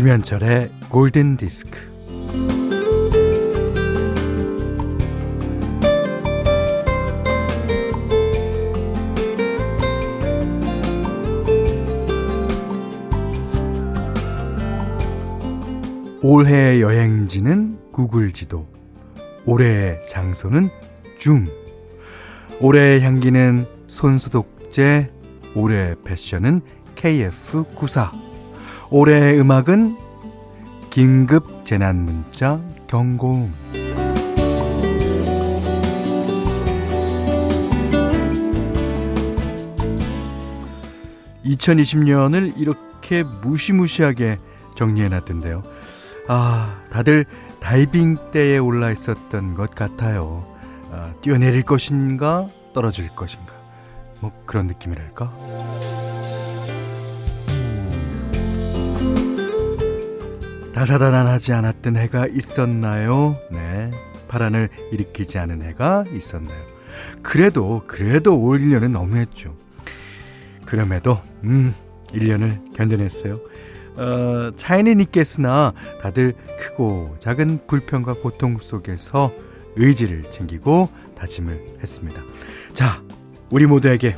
김현철의 골든 디스크. 올해 여행지는 구글 지도. 올해의 장소는 줌. 올해의 향기는 손소독제. 올해의 패션은 KF94. 올해의 음악은 긴급 재난 문자 경고음. (2020년을) 이렇게 무시무시하게 정리해 놨던데요. 아, 다들 다이빙 때에 올라 있었던 것 같아요. 아, 뛰어내릴 것인가, 떨어질 것인가. 뭐 그런 느낌이랄까? 다사다난하지 않았던 해가 있었나요? 네. 파란을 일으키지 않은 해가 있었나요? 그래도, 그래도 올 1년은 너무했죠. 그럼에도, 음, 1년을 견뎌냈어요. 어, 차이는 있겠으나 다들 크고 작은 불평과 고통 속에서 의지를 챙기고 다짐을 했습니다. 자, 우리 모두에게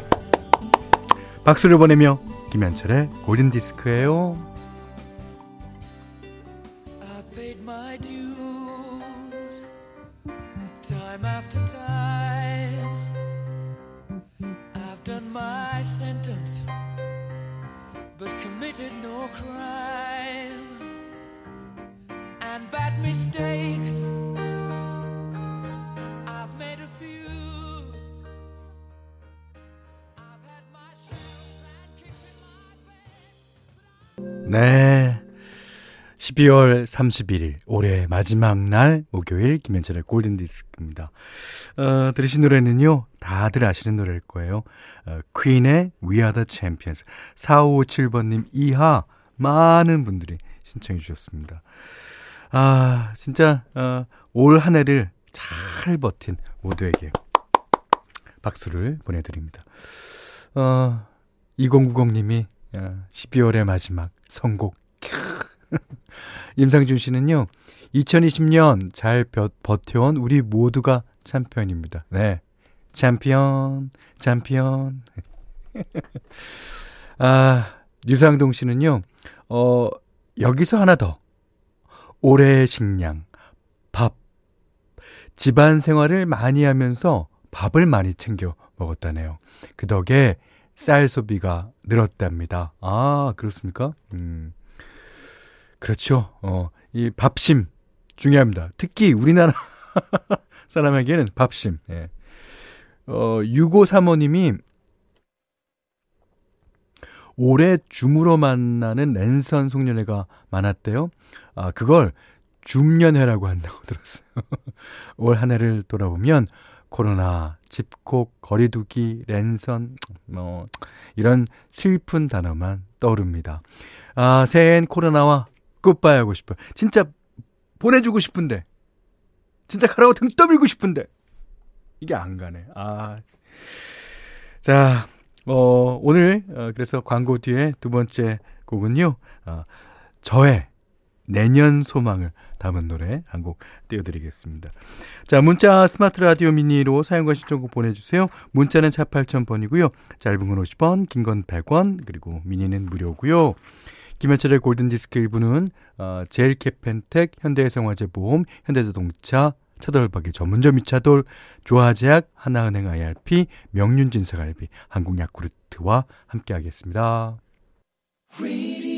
박수를 보내며 김현철의 골든 디스크예요. 네. 12월 31일, 올해 마지막 날, 목요일, 김현철의 골든디스크입니다. 어, 들으신 노래는요, 다들 아시는 노래일 거예요. 어, 퀸의 We Are the Champions. 4557번님 이하, 많은 분들이 신청해 주셨습니다. 아, 진짜, 어, 올 한 해를 잘 버틴 모두에게 박수를 보내드립니다. 어, 2090님이 12월의 마지막 선곡. 임상준 씨는요, 2020년 잘 버텨온 우리 모두가 챔피언입니다. 네. 챔피언, 챔피언. 아, 류상동 씨는요, 어, 여기서 하나 더. 올해의 식량, 밥. 집안 생활을 많이 하면서 밥을 많이 챙겨 먹었다네요. 그 덕에 쌀 소비가 늘었답니다. 아, 그렇습니까? 음. 그렇죠. 어, 이 밥심 중요합니다. 특히 우리나라 사람에게는 밥심. 예. 어, 6535님이 올해 줌으로 만나는 랜선 송년회가 많았대요. 아, 그걸 줌년회라고 한다고 들었어요. 올 한 해를 돌아보면 코로나, 집콕, 거리두기, 랜선, 뭐, 이런 슬픈 단어만 떠오릅니다. 아, 새해엔 코로나와 굿바이 하고 싶어요. 진짜 보내주고 싶은데. 진짜 가라고 등 떠밀고 싶은데. 이게 안 가네. 아. 자, 어, 오늘, 어, 그래서 광고 뒤에 두 번째 곡은요, 어, 저의 내년 소망을 담은 노래 한 곡 띄워드리겠습니다. 자, 문자 스마트 라디오 미니로 사용과 신청곡 보내주세요. 문자는 차 8000번이고요. 짧은 건 50원, 긴 건 100원, 그리고 미니는 무료고요. 김현철의 골든디스크 일부는 어, 제일 캐펜텍, 현대해상화재보험, 현대자동차, 차돌박이 전문점 이차돌, 조화제약, 하나은행 IRP, 명륜진사갈비, 한국야쿠르트와 함께하겠습니다. 네.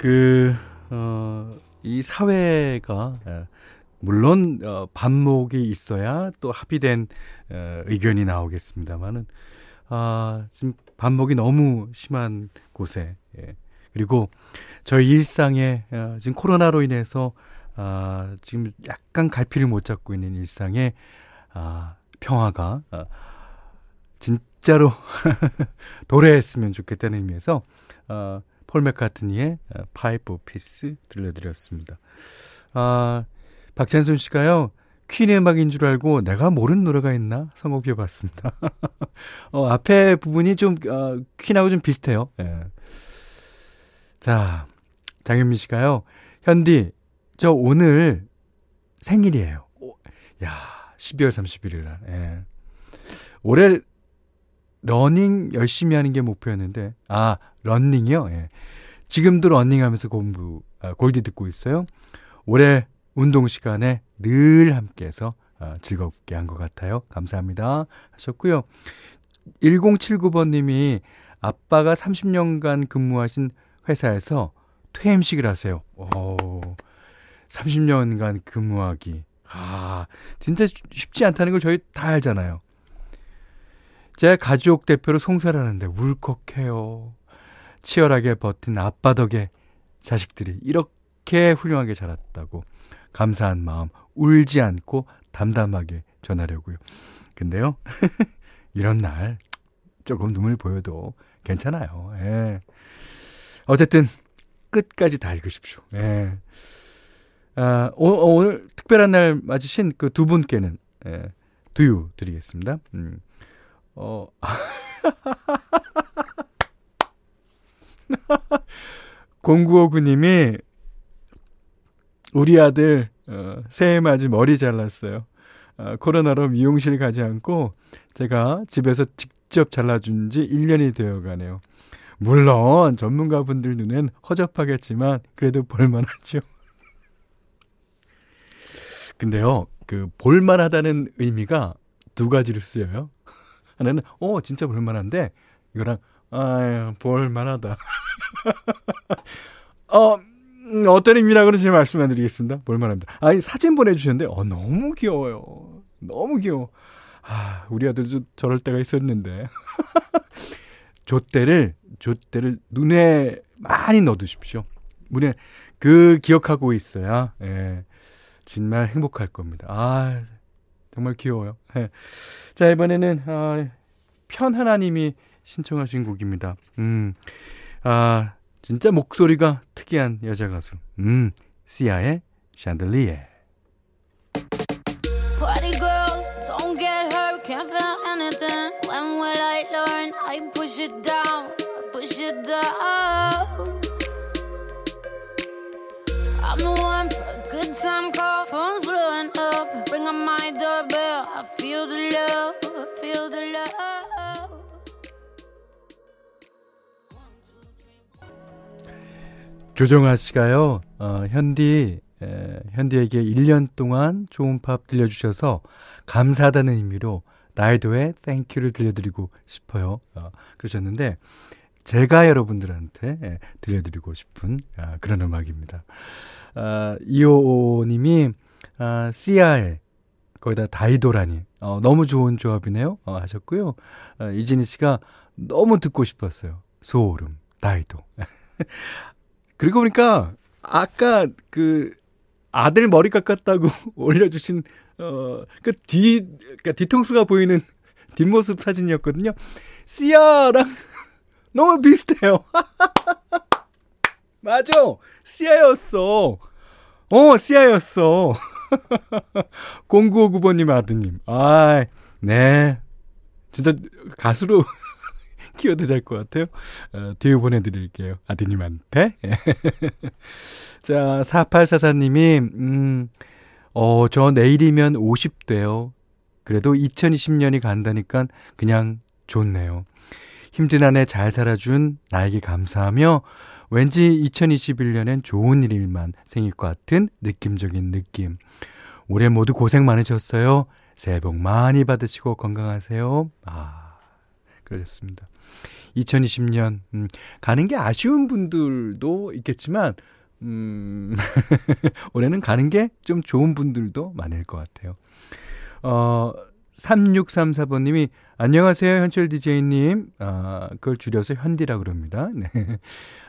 그, 어, 이 사회가, 예, 물론, 어, 반목이 있어야 또 합의된, 어, 의견이 나오겠습니다만은, 아, 지금 반복이 너무 심한 곳에, 예. 그리고 저희 일상에, 아, 지금 코로나로 인해서, 아, 지금 약간 갈피를 못 잡고 있는 일상에, 아, 평화가, 아, 진짜로 도래했으면 좋겠다는 의미에서, 아, 폴 맥카트니의 파이프 오피스 들려드렸습니다. 아, 박찬순 씨가요, 퀸의 음악인 줄 알고 내가 모르는 노래가 있나 선곡해 봤습니다. 어, 앞에 부분이 좀, 어, 퀸하고 좀 비슷해요. 예. 자, 장현미 씨가요, 현디, 저 오늘 생일이에요. 오, 야, 12월 31일 날. 예. 올해 러닝 열심히 하는 게 목표였는데, 아, 러닝이요? 예. 지금도 러닝하면서 공부, 아, 골디 듣고 있어요. 올해 운동 시간에 늘 함께해서 아, 즐겁게 한 것 같아요. 감사합니다. 하셨고요. 1079번님이 아빠가 30년간 근무하신 회사에서 퇴임식을 하세요. 오, 30년간 근무하기. 아, 진짜 쉽지 않다는 걸 저희 다 알잖아요. 제 가족 대표로 송사를 하는데 울컥해요. 치열하게 버틴 아빠 덕에 자식들이 이렇게 훌륭하게 자랐다고 감사한 마음 울지 않고 담담하게 전하려고요. 근데요, 이런 날 조금 눈물 보여도 괜찮아요. 예. 어쨌든 끝까지 다 읽으십시오. 예. 아, 오, 늘 특별한 날 맞으신 그 두 분께는 예, 두유 드리겠습니다. 음. 어. 0959님이 우리 아들 어, 새해 맞이 머리 잘랐어요. 어, 코로나로 미용실 가지 않고 제가 집에서 직접 잘라준 지 1년이 되어 가네요. 물론 전문가분들 눈엔 허접하겠지만 그래도 볼만하죠. 근데요, 그 볼만하다는 의미가 두 가지로 쓰여요. 하나는 어 진짜 볼만한데 이거랑 아 볼만하다. 어 음, 어떤 의미라고는 제가 말씀 안 드리겠습니다. 볼만합니다. 아니, 사진 보내주셨는데, 어, 너무 귀여워요. 너무 귀여워. 아, 우리 아들도 저럴 때가 있었는데. 좆대를, 좆대를 눈에 많이 넣어두십시오. 눈에, 그 기억하고 있어야, 예, 정말 행복할 겁니다. 아, 정말 귀여워요. 예. 자, 이번에는, 아, 편하나님이 신청하신 곡입니다. 음, 아, 진짜 목소리가 특이한 여자 가수. 음, 시아의 샹들리에. Party girls, don't get hurt, can't feel anything. When will I learn? I push it down, push it down. 조정아 씨가요, 어, 현디, 에, 현디에게 1년 동안 좋은 팝 들려주셔서 감사하다는 의미로 나이도의 땡큐를 들려드리고 싶어요. 어, 그러셨는데, 제가 여러분들한테 예, 들려드리고 싶은 아, 그런 음악입니다. 아, 이호님이 아, 시아의 거기다 다이도라니 어, 너무 좋은 조합이네요 어, 하셨고요. 아, 이진희 씨가 너무 듣고 싶었어요. 소름 다이도. 그리고 보니까 아까 그 아들 머리 깎았다고 올려주신 어 그 뒤 그러니까 뒤통수가 보이는 뒷모습 사진이었거든요. 시아랑 너무 비슷해요. 맞아, 시아였어. 어, 시아였어. 0959번님 아드님. 아, 네. 진짜 가수로 키워도 될 것 같아요. 어, 뒤에 보내드릴게요. 아드님한테. 자, 4844님이, 음, 어, 저 내일이면 50대요. 그래도 2020년이 간다니까 그냥 좋네요. 힘든 한해 잘 살아준 나에게 감사하며 왠지 2021년엔 좋은 일만 생길 것 같은 느낌적인 느낌. 올해 모두 고생 많으셨어요. 새해 복 많이 받으시고 건강하세요. 아, 그러셨습니다. 2020년, 음, 가는 게 아쉬운 분들도 있겠지만, 음, 올해는 가는 게 좀 좋은 분들도 많을 것 같아요. 어, 3634번님이 안녕하세요 현철 DJ님 아 그걸 줄여서 현디라 그럽니다 네.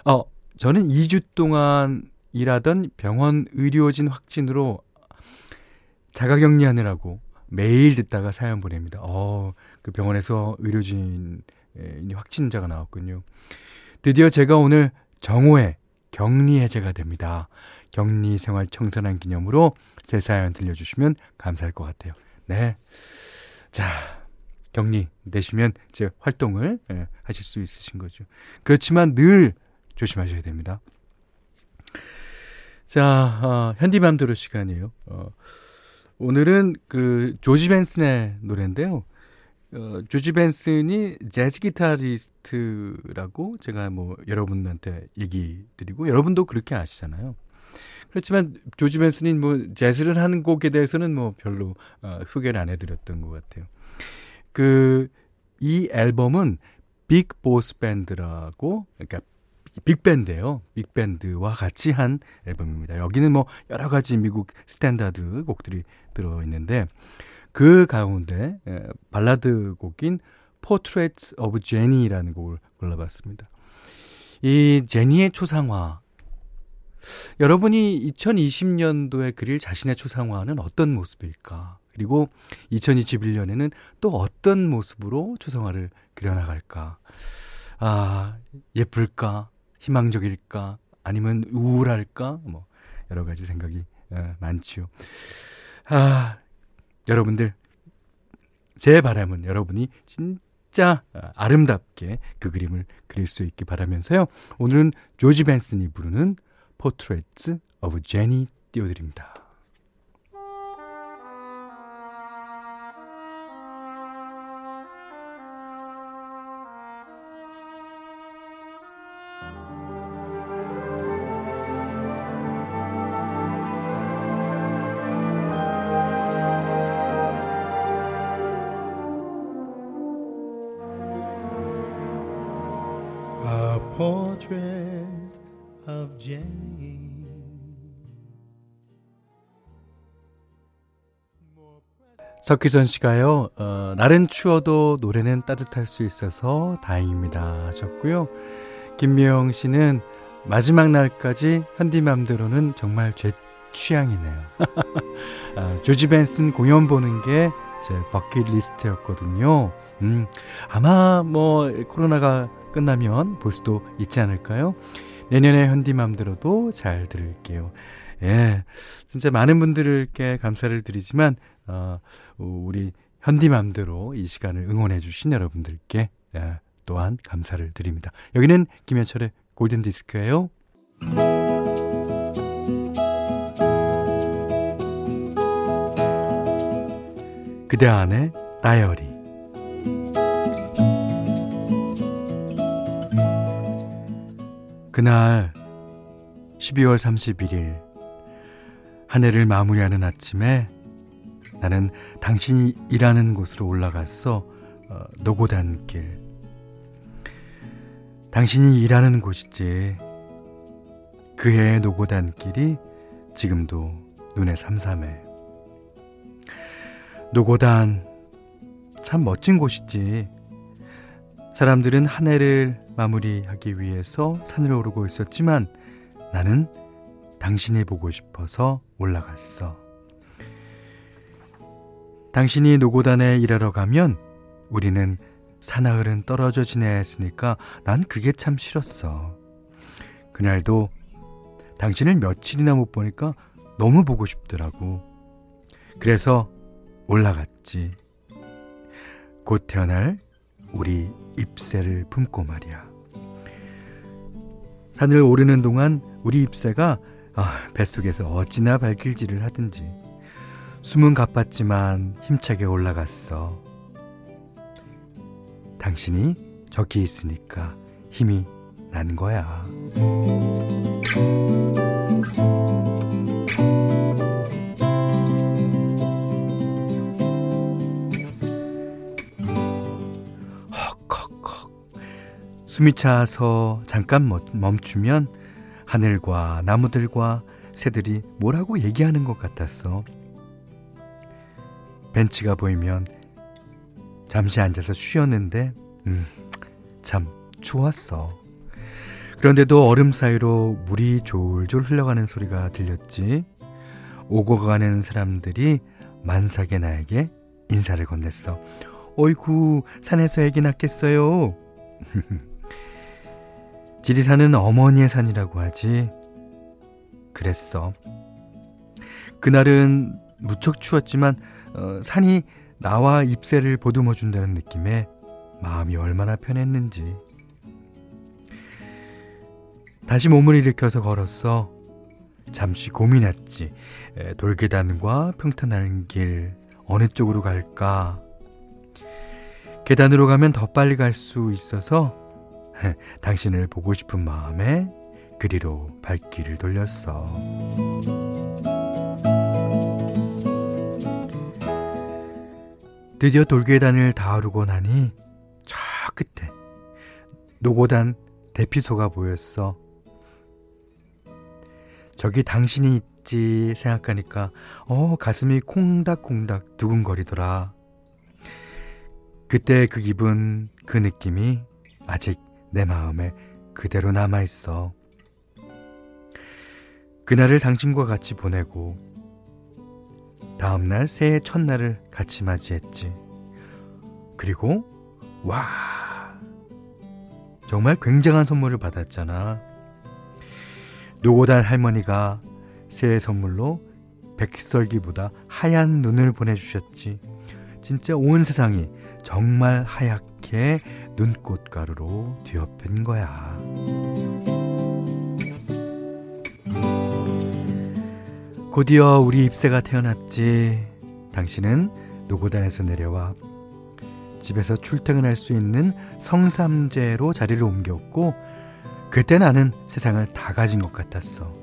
어 저는 2주 동안 일하던 병원 의료진 확진으로 자가격리하느라고 매일 듣다가 사연 보냅니다. 어, 그 병원에서 의료진이 확진자가 나왔군요. 드디어 제가 오늘 정오에 격리 해제가 됩니다. 격리 생활 청산한 기념으로 제 사연 들려주시면 감사할 것 같아요. 네. 자, 격리 되시면 제 활동을 예, 하실 수 있으신 거죠. 그렇지만 늘 조심하셔야 됩니다. 자, 어, 현디맘대로 시간이에요. 어, 오늘은 그 조지 벤슨의 노래인데요. 어, 조지 벤슨이 재즈 기타리스트라고 제가 뭐 여러분한테 얘기 드리고 여러분도 그렇게 아시잖아요. 그렇지만 조지 벤슨이 뭐 재즈를 하는 곡에 대해서는 뭐 별로 어, 소개를 안 해드렸던 것 같아요. 그 이 앨범은 Big Boss Band라고 그러니까 빅밴드예요. 빅밴드와 같이 한 앨범입니다. 여기는 뭐 여러 가지 미국 스탠다드 곡들이 들어 있는데 그 가운데 발라드 곡인 Portrait of Jenny라는 곡을 골라봤습니다. 이 제니의 초상화 여러분이 2020년도에 그릴 자신의 초상화는 어떤 모습일까? 그리고 2021년에는 또 어떤 모습으로 초상화를 그려나갈까? 아, 예쁠까? 희망적일까? 아니면 우울할까? 뭐, 여러 가지 생각이 어, 많지요. 아, 여러분들, 제 바람은 여러분이 진짜 아름답게 그 그림을 그릴 수 있기 바라면서요. 오늘은 조지 벤슨이 부르는 Portrait of Jenny 띄워드립니다. 석기선 씨가요, 어, 날은 추워도 노래는 따뜻할 수 있어서 다행입니다. 하셨고요. 김미영 씨는 마지막 날까지 현디맘대로는 정말 제 취향이네요. 아, 조지 벤슨 공연 보는 게 제 버킷리스트였거든요. 음, 아마 뭐 코로나가 끝나면 볼 수도 있지 않을까요? 내년에 현디맘대로도 잘 들을게요. 예. 진짜 많은 분들께 감사를 드리지만, 어, 우리 현디맘대로 이 시간을 응원해 주신 여러분들께 예, 또한 감사를 드립니다. 여기는 김현철의 골든디스크예요 그대 안에 다이어리 그날 12월 31일 한 해를 마무리하는 아침에 나는 당신이 일하는 곳으로 올라갔어 어, 노고단길. 당신이 일하는 곳이지. 그 해의 노고단길이 지금도 눈에 삼삼해. 노고단 참 멋진 곳이지. 사람들은 한 해를 마무리하기 위해서 산을 오르고 있었지만 나는 당신이 보고 싶어서 올라갔어. 당신이 노고단에 일하러 가면 우리는 사나흘은 떨어져 지내야 했으니까 난 그게 참 싫었어. 그날도 당신을 며칠이나 못 보니까 너무 보고 싶더라고. 그래서 올라갔지. 곧 태어날 우리 잎새를 품고 말이야. 산을 오르는 동안 우리 잎새가 아, 뱃속에서 어찌나 발길질을 하든지 숨은 가빴지만 힘차게 올라갔어. 당신이 저기 있으니까 힘이 난 거야. 숨이 차서 잠깐 멈추면 하늘과 나무들과 새들이 뭐라고 얘기하는 것 같았어. 벤치가 보이면 잠시 앉아서 쉬었는데, 음, 참 좋았어. 그런데도 얼음 사이로 물이 졸졸 흘러가는 소리가 들렸지. 오고 가는 사람들이 만삭의 나에게 인사를 건넸어. 어이구, 산에서 애기 낳겠어요. 지리산은 어머니의 산이라고 하지. 그랬어. 그날은 무척 추웠지만 어, 산이 나와 잎새를 보듬어 준다는 느낌에 마음이 얼마나 편했는지. 다시 몸을 일으켜서 걸었어. 잠시 고민했지. 에, 돌계단과 평탄한 길 어느 쪽으로 갈까? 계단으로 가면 더 빨리 갈 수 있어서 당신을 보고 싶은 마음에 그리로 발길을 돌렸어. 드디어 돌계단을 다 오르고 나니 저 끝에 노고단 대피소가 보였어. 저기 당신이 있지 생각하니까 어 가슴이 콩닥콩닥 두근거리더라. 그때 그 기분, 그 느낌이 아직 내 마음에 그대로 남아 있어. 그날을 당신과 같이 보내고, 다음날 새해 첫날을 같이 맞이했지. 그리고, 와! 정말 굉장한 선물을 받았잖아. 노고단 할머니가 새해 선물로 백설기보다 하얀 눈을 보내주셨지. 진짜 온 세상이 정말 하얗게 눈꽃가루로 뒤엎인 거야. 곧이어 우리 입새가 태어났지. 당신은 노고단에서 내려와 집에서 출퇴근할 수 있는 성삼재로 자리를 옮겼고 그때 나는 세상을 다 가진 것 같았어.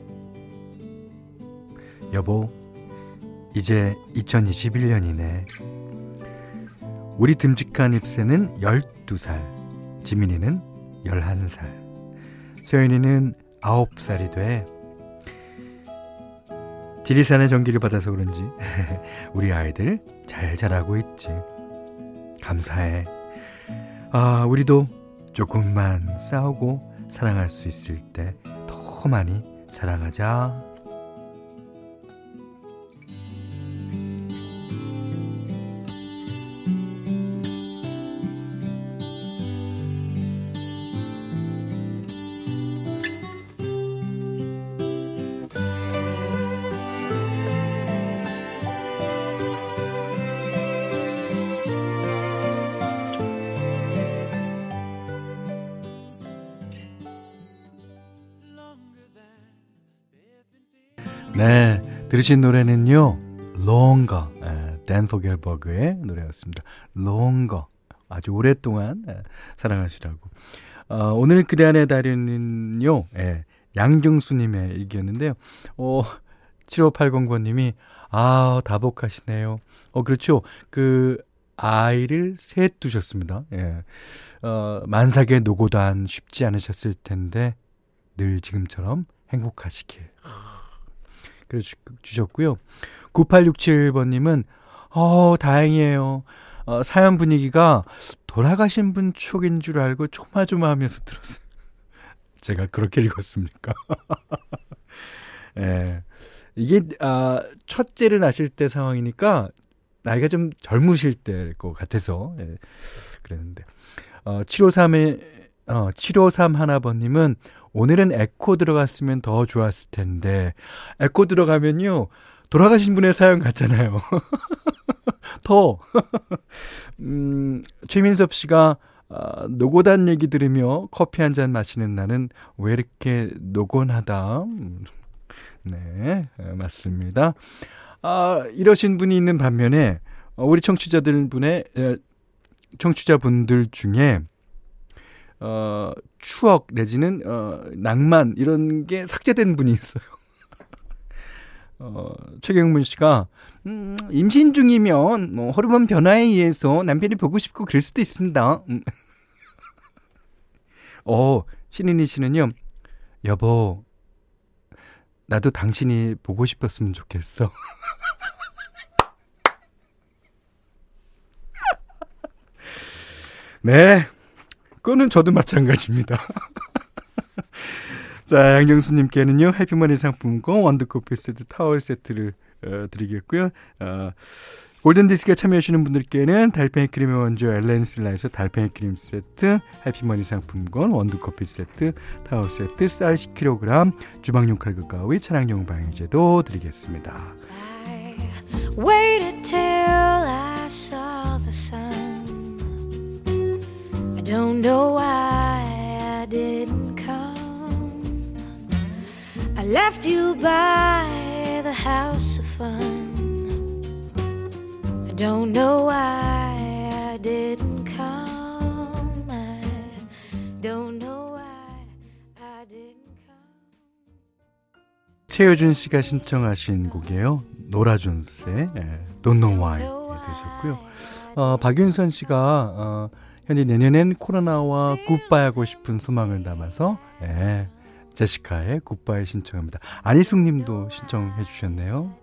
여보, 이제 2021년이네. 우리 듬직한 잎새는 12살, 지민이는 11살, 소연이는 9살이 돼. 지리산의 전기를 받아서 그런지 우리 아이들 잘 자라고 있지. 감사해. 아, 우리도 조금만 싸우고 사랑할 수 있을 때 더 많이 사랑하자. 네, 들으신 노래는요, Longer, 예, 댄 포겔버그의 노래였습니다. Longer, 아주 오랫동안 예, 사랑하시라고. 어, 오늘 그대 안의 달인은요, 예, 양정수님의 일기였는데요. 어, 7580번님이, 아, 다복하시네요. 어, 그렇죠. 그, 아이를 셋 두셨습니다. 예. 어, 만삭의 노고단 쉽지 않으셨을 텐데, 늘 지금처럼 행복하시길. 그래 주셨고요. 9867번님은, 어, 다행이에요. 어, 사연 분위기가 돌아가신 분 촉인 줄 알고 조마조마하면서 들었어요. 제가 그렇게 읽었습니까? 예. 이게, 아, 첫째를 낳으실 때 상황이니까, 나이가 좀 젊으실 때일 것 같아서, 예, 그랬는데. 어, 753에, 어, 753 하나번님은 오늘은 에코 들어갔으면 더 좋았을 텐데, 에코 들어가면요, 돌아가신 분의 사연 같잖아요. 더. 음, 최민섭 씨가, 아, 노고단 얘기 들으며 커피 한 잔 마시는 나는 왜 이렇게 노곤하다. 음, 네, 맞습니다. 아, 이러신 분이 있는 반면에, 어, 우리 청취자들 분의, 청취자분들 중에, 어, 추억 내지는 어, 낭만 이런 게 삭제된 분이 있어요. 어, 최경문 씨가 음, 임신 중이면 뭐 호르몬 변화에 의해서 남편이 보고 싶고 그럴 수도 있습니다. 음. 어, 신인희 씨는요. 여보, 나도 당신이 보고 싶었으면 좋겠어. 네. 그거는 저도 마찬가지입니다. 자, 양정수님께는요, 해피머니 상품권, 원두커피 세트, 타월 세트를 어, 드리겠고요. 어, 골든디스크에 참여하시는 분들께는 달팽이 크림의 원조 엘렌슬라에서 달팽이 크림 세트, 해피머니 상품권, 원두커피 세트, 타월 세트, 쌀 10kg, 주방용 칼국 가위, 차량용 방향제도 드리겠습니다. Don't know why I didn't come. I left you by the house of fun. I don't know why I didn't come. I don't know why I didn't come. 최효준 씨가 신청하신 곡이에요. 노라 존스의 예, Don't Know Why 들으셨고요. 어, 박윤선 씨가 어, 현재 내년엔 코로나와 굿바이하고 싶은 소망을 담아서 예, 제시카의 굿바이 신청합니다. 안희숙 님도 신청해 주셨네요.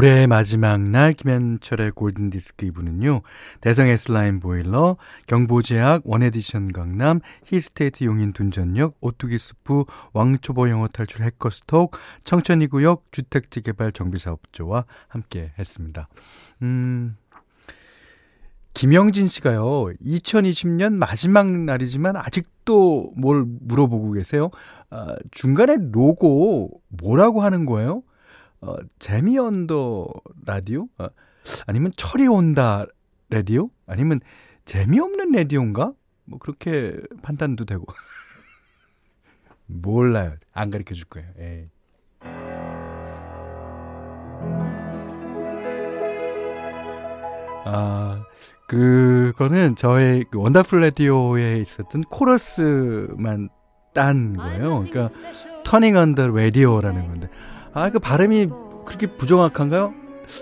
올해의 마지막 날 김현철의 골든 디스크 2부는요. 대성 S라인 보일러, 경보제약, 원에디션 강남, 힐스테이트 용인 둔전역, 오뚜기 수프, 왕초보 영어 탈출 해커스톡, 청천이구역 주택지개발 정비사업조합과 함께 했습니다. 음, 김영진 씨가요, 2020년 마지막 날이지만 아직도 뭘 물어보고 계세요? 아, 중간에 로고 뭐라고 하는 거예요? 어, 재미 언더 라디오? 어, 아니면 철이 온다 라디오? 아니면 재미없는 라디오인가? 뭐 그렇게 판단도 되고. 몰라요. 안 가르쳐 줄 거예요. 에이. 아, 그거는 저의 그 원더풀 라디오에 있었던 코러스만 딴 거예요. 그러니까 turning on the radio라는 건데. 아, 그 발음이 그렇게 부정확한가요?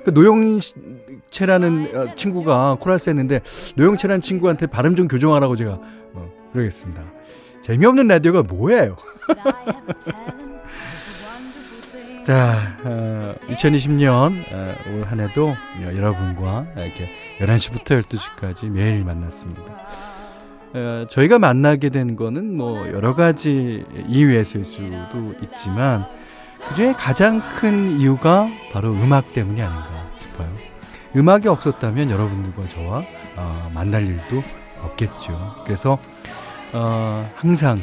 그 노영채라는 어, 친구가 코러스 했는데 노영채라는 친구한테 발음 좀 교정하라고 제가 어, 그러겠습니다. 재미없는 라디오가 뭐예요? 자, 어, 2020년 어, 올한 해도 여러분과 이렇게 11시부터 12시까지 매일 만났습니다. 어, 저희가 만나게 된 거는 뭐 여러 가지 이유에서일 수도 있지만 그 중에 가장 큰 이유가 바로 음악 때문이 아닌가 싶어요. 음악이 없었다면 여러분들과 저와 어, 만날 일도 없겠죠. 그래서 어, 항상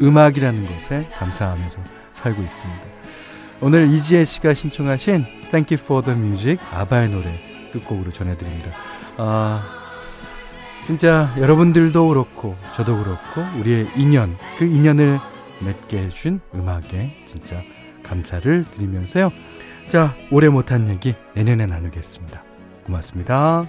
음악이라는 것에 감사하면서 살고 있습니다. 오늘 이지혜 씨가 신청하신 Thank You for the Music 아바의 노래 끝곡으로 전해드립니다. 아, 진짜 여러분들도 그렇고 저도 그렇고 우리의 인연 그 인연을 맺게 해준 음악에 진짜 감사를 드리면서요. 자 오래 못한 얘기 내년에 나누겠습니다. 고맙습니다.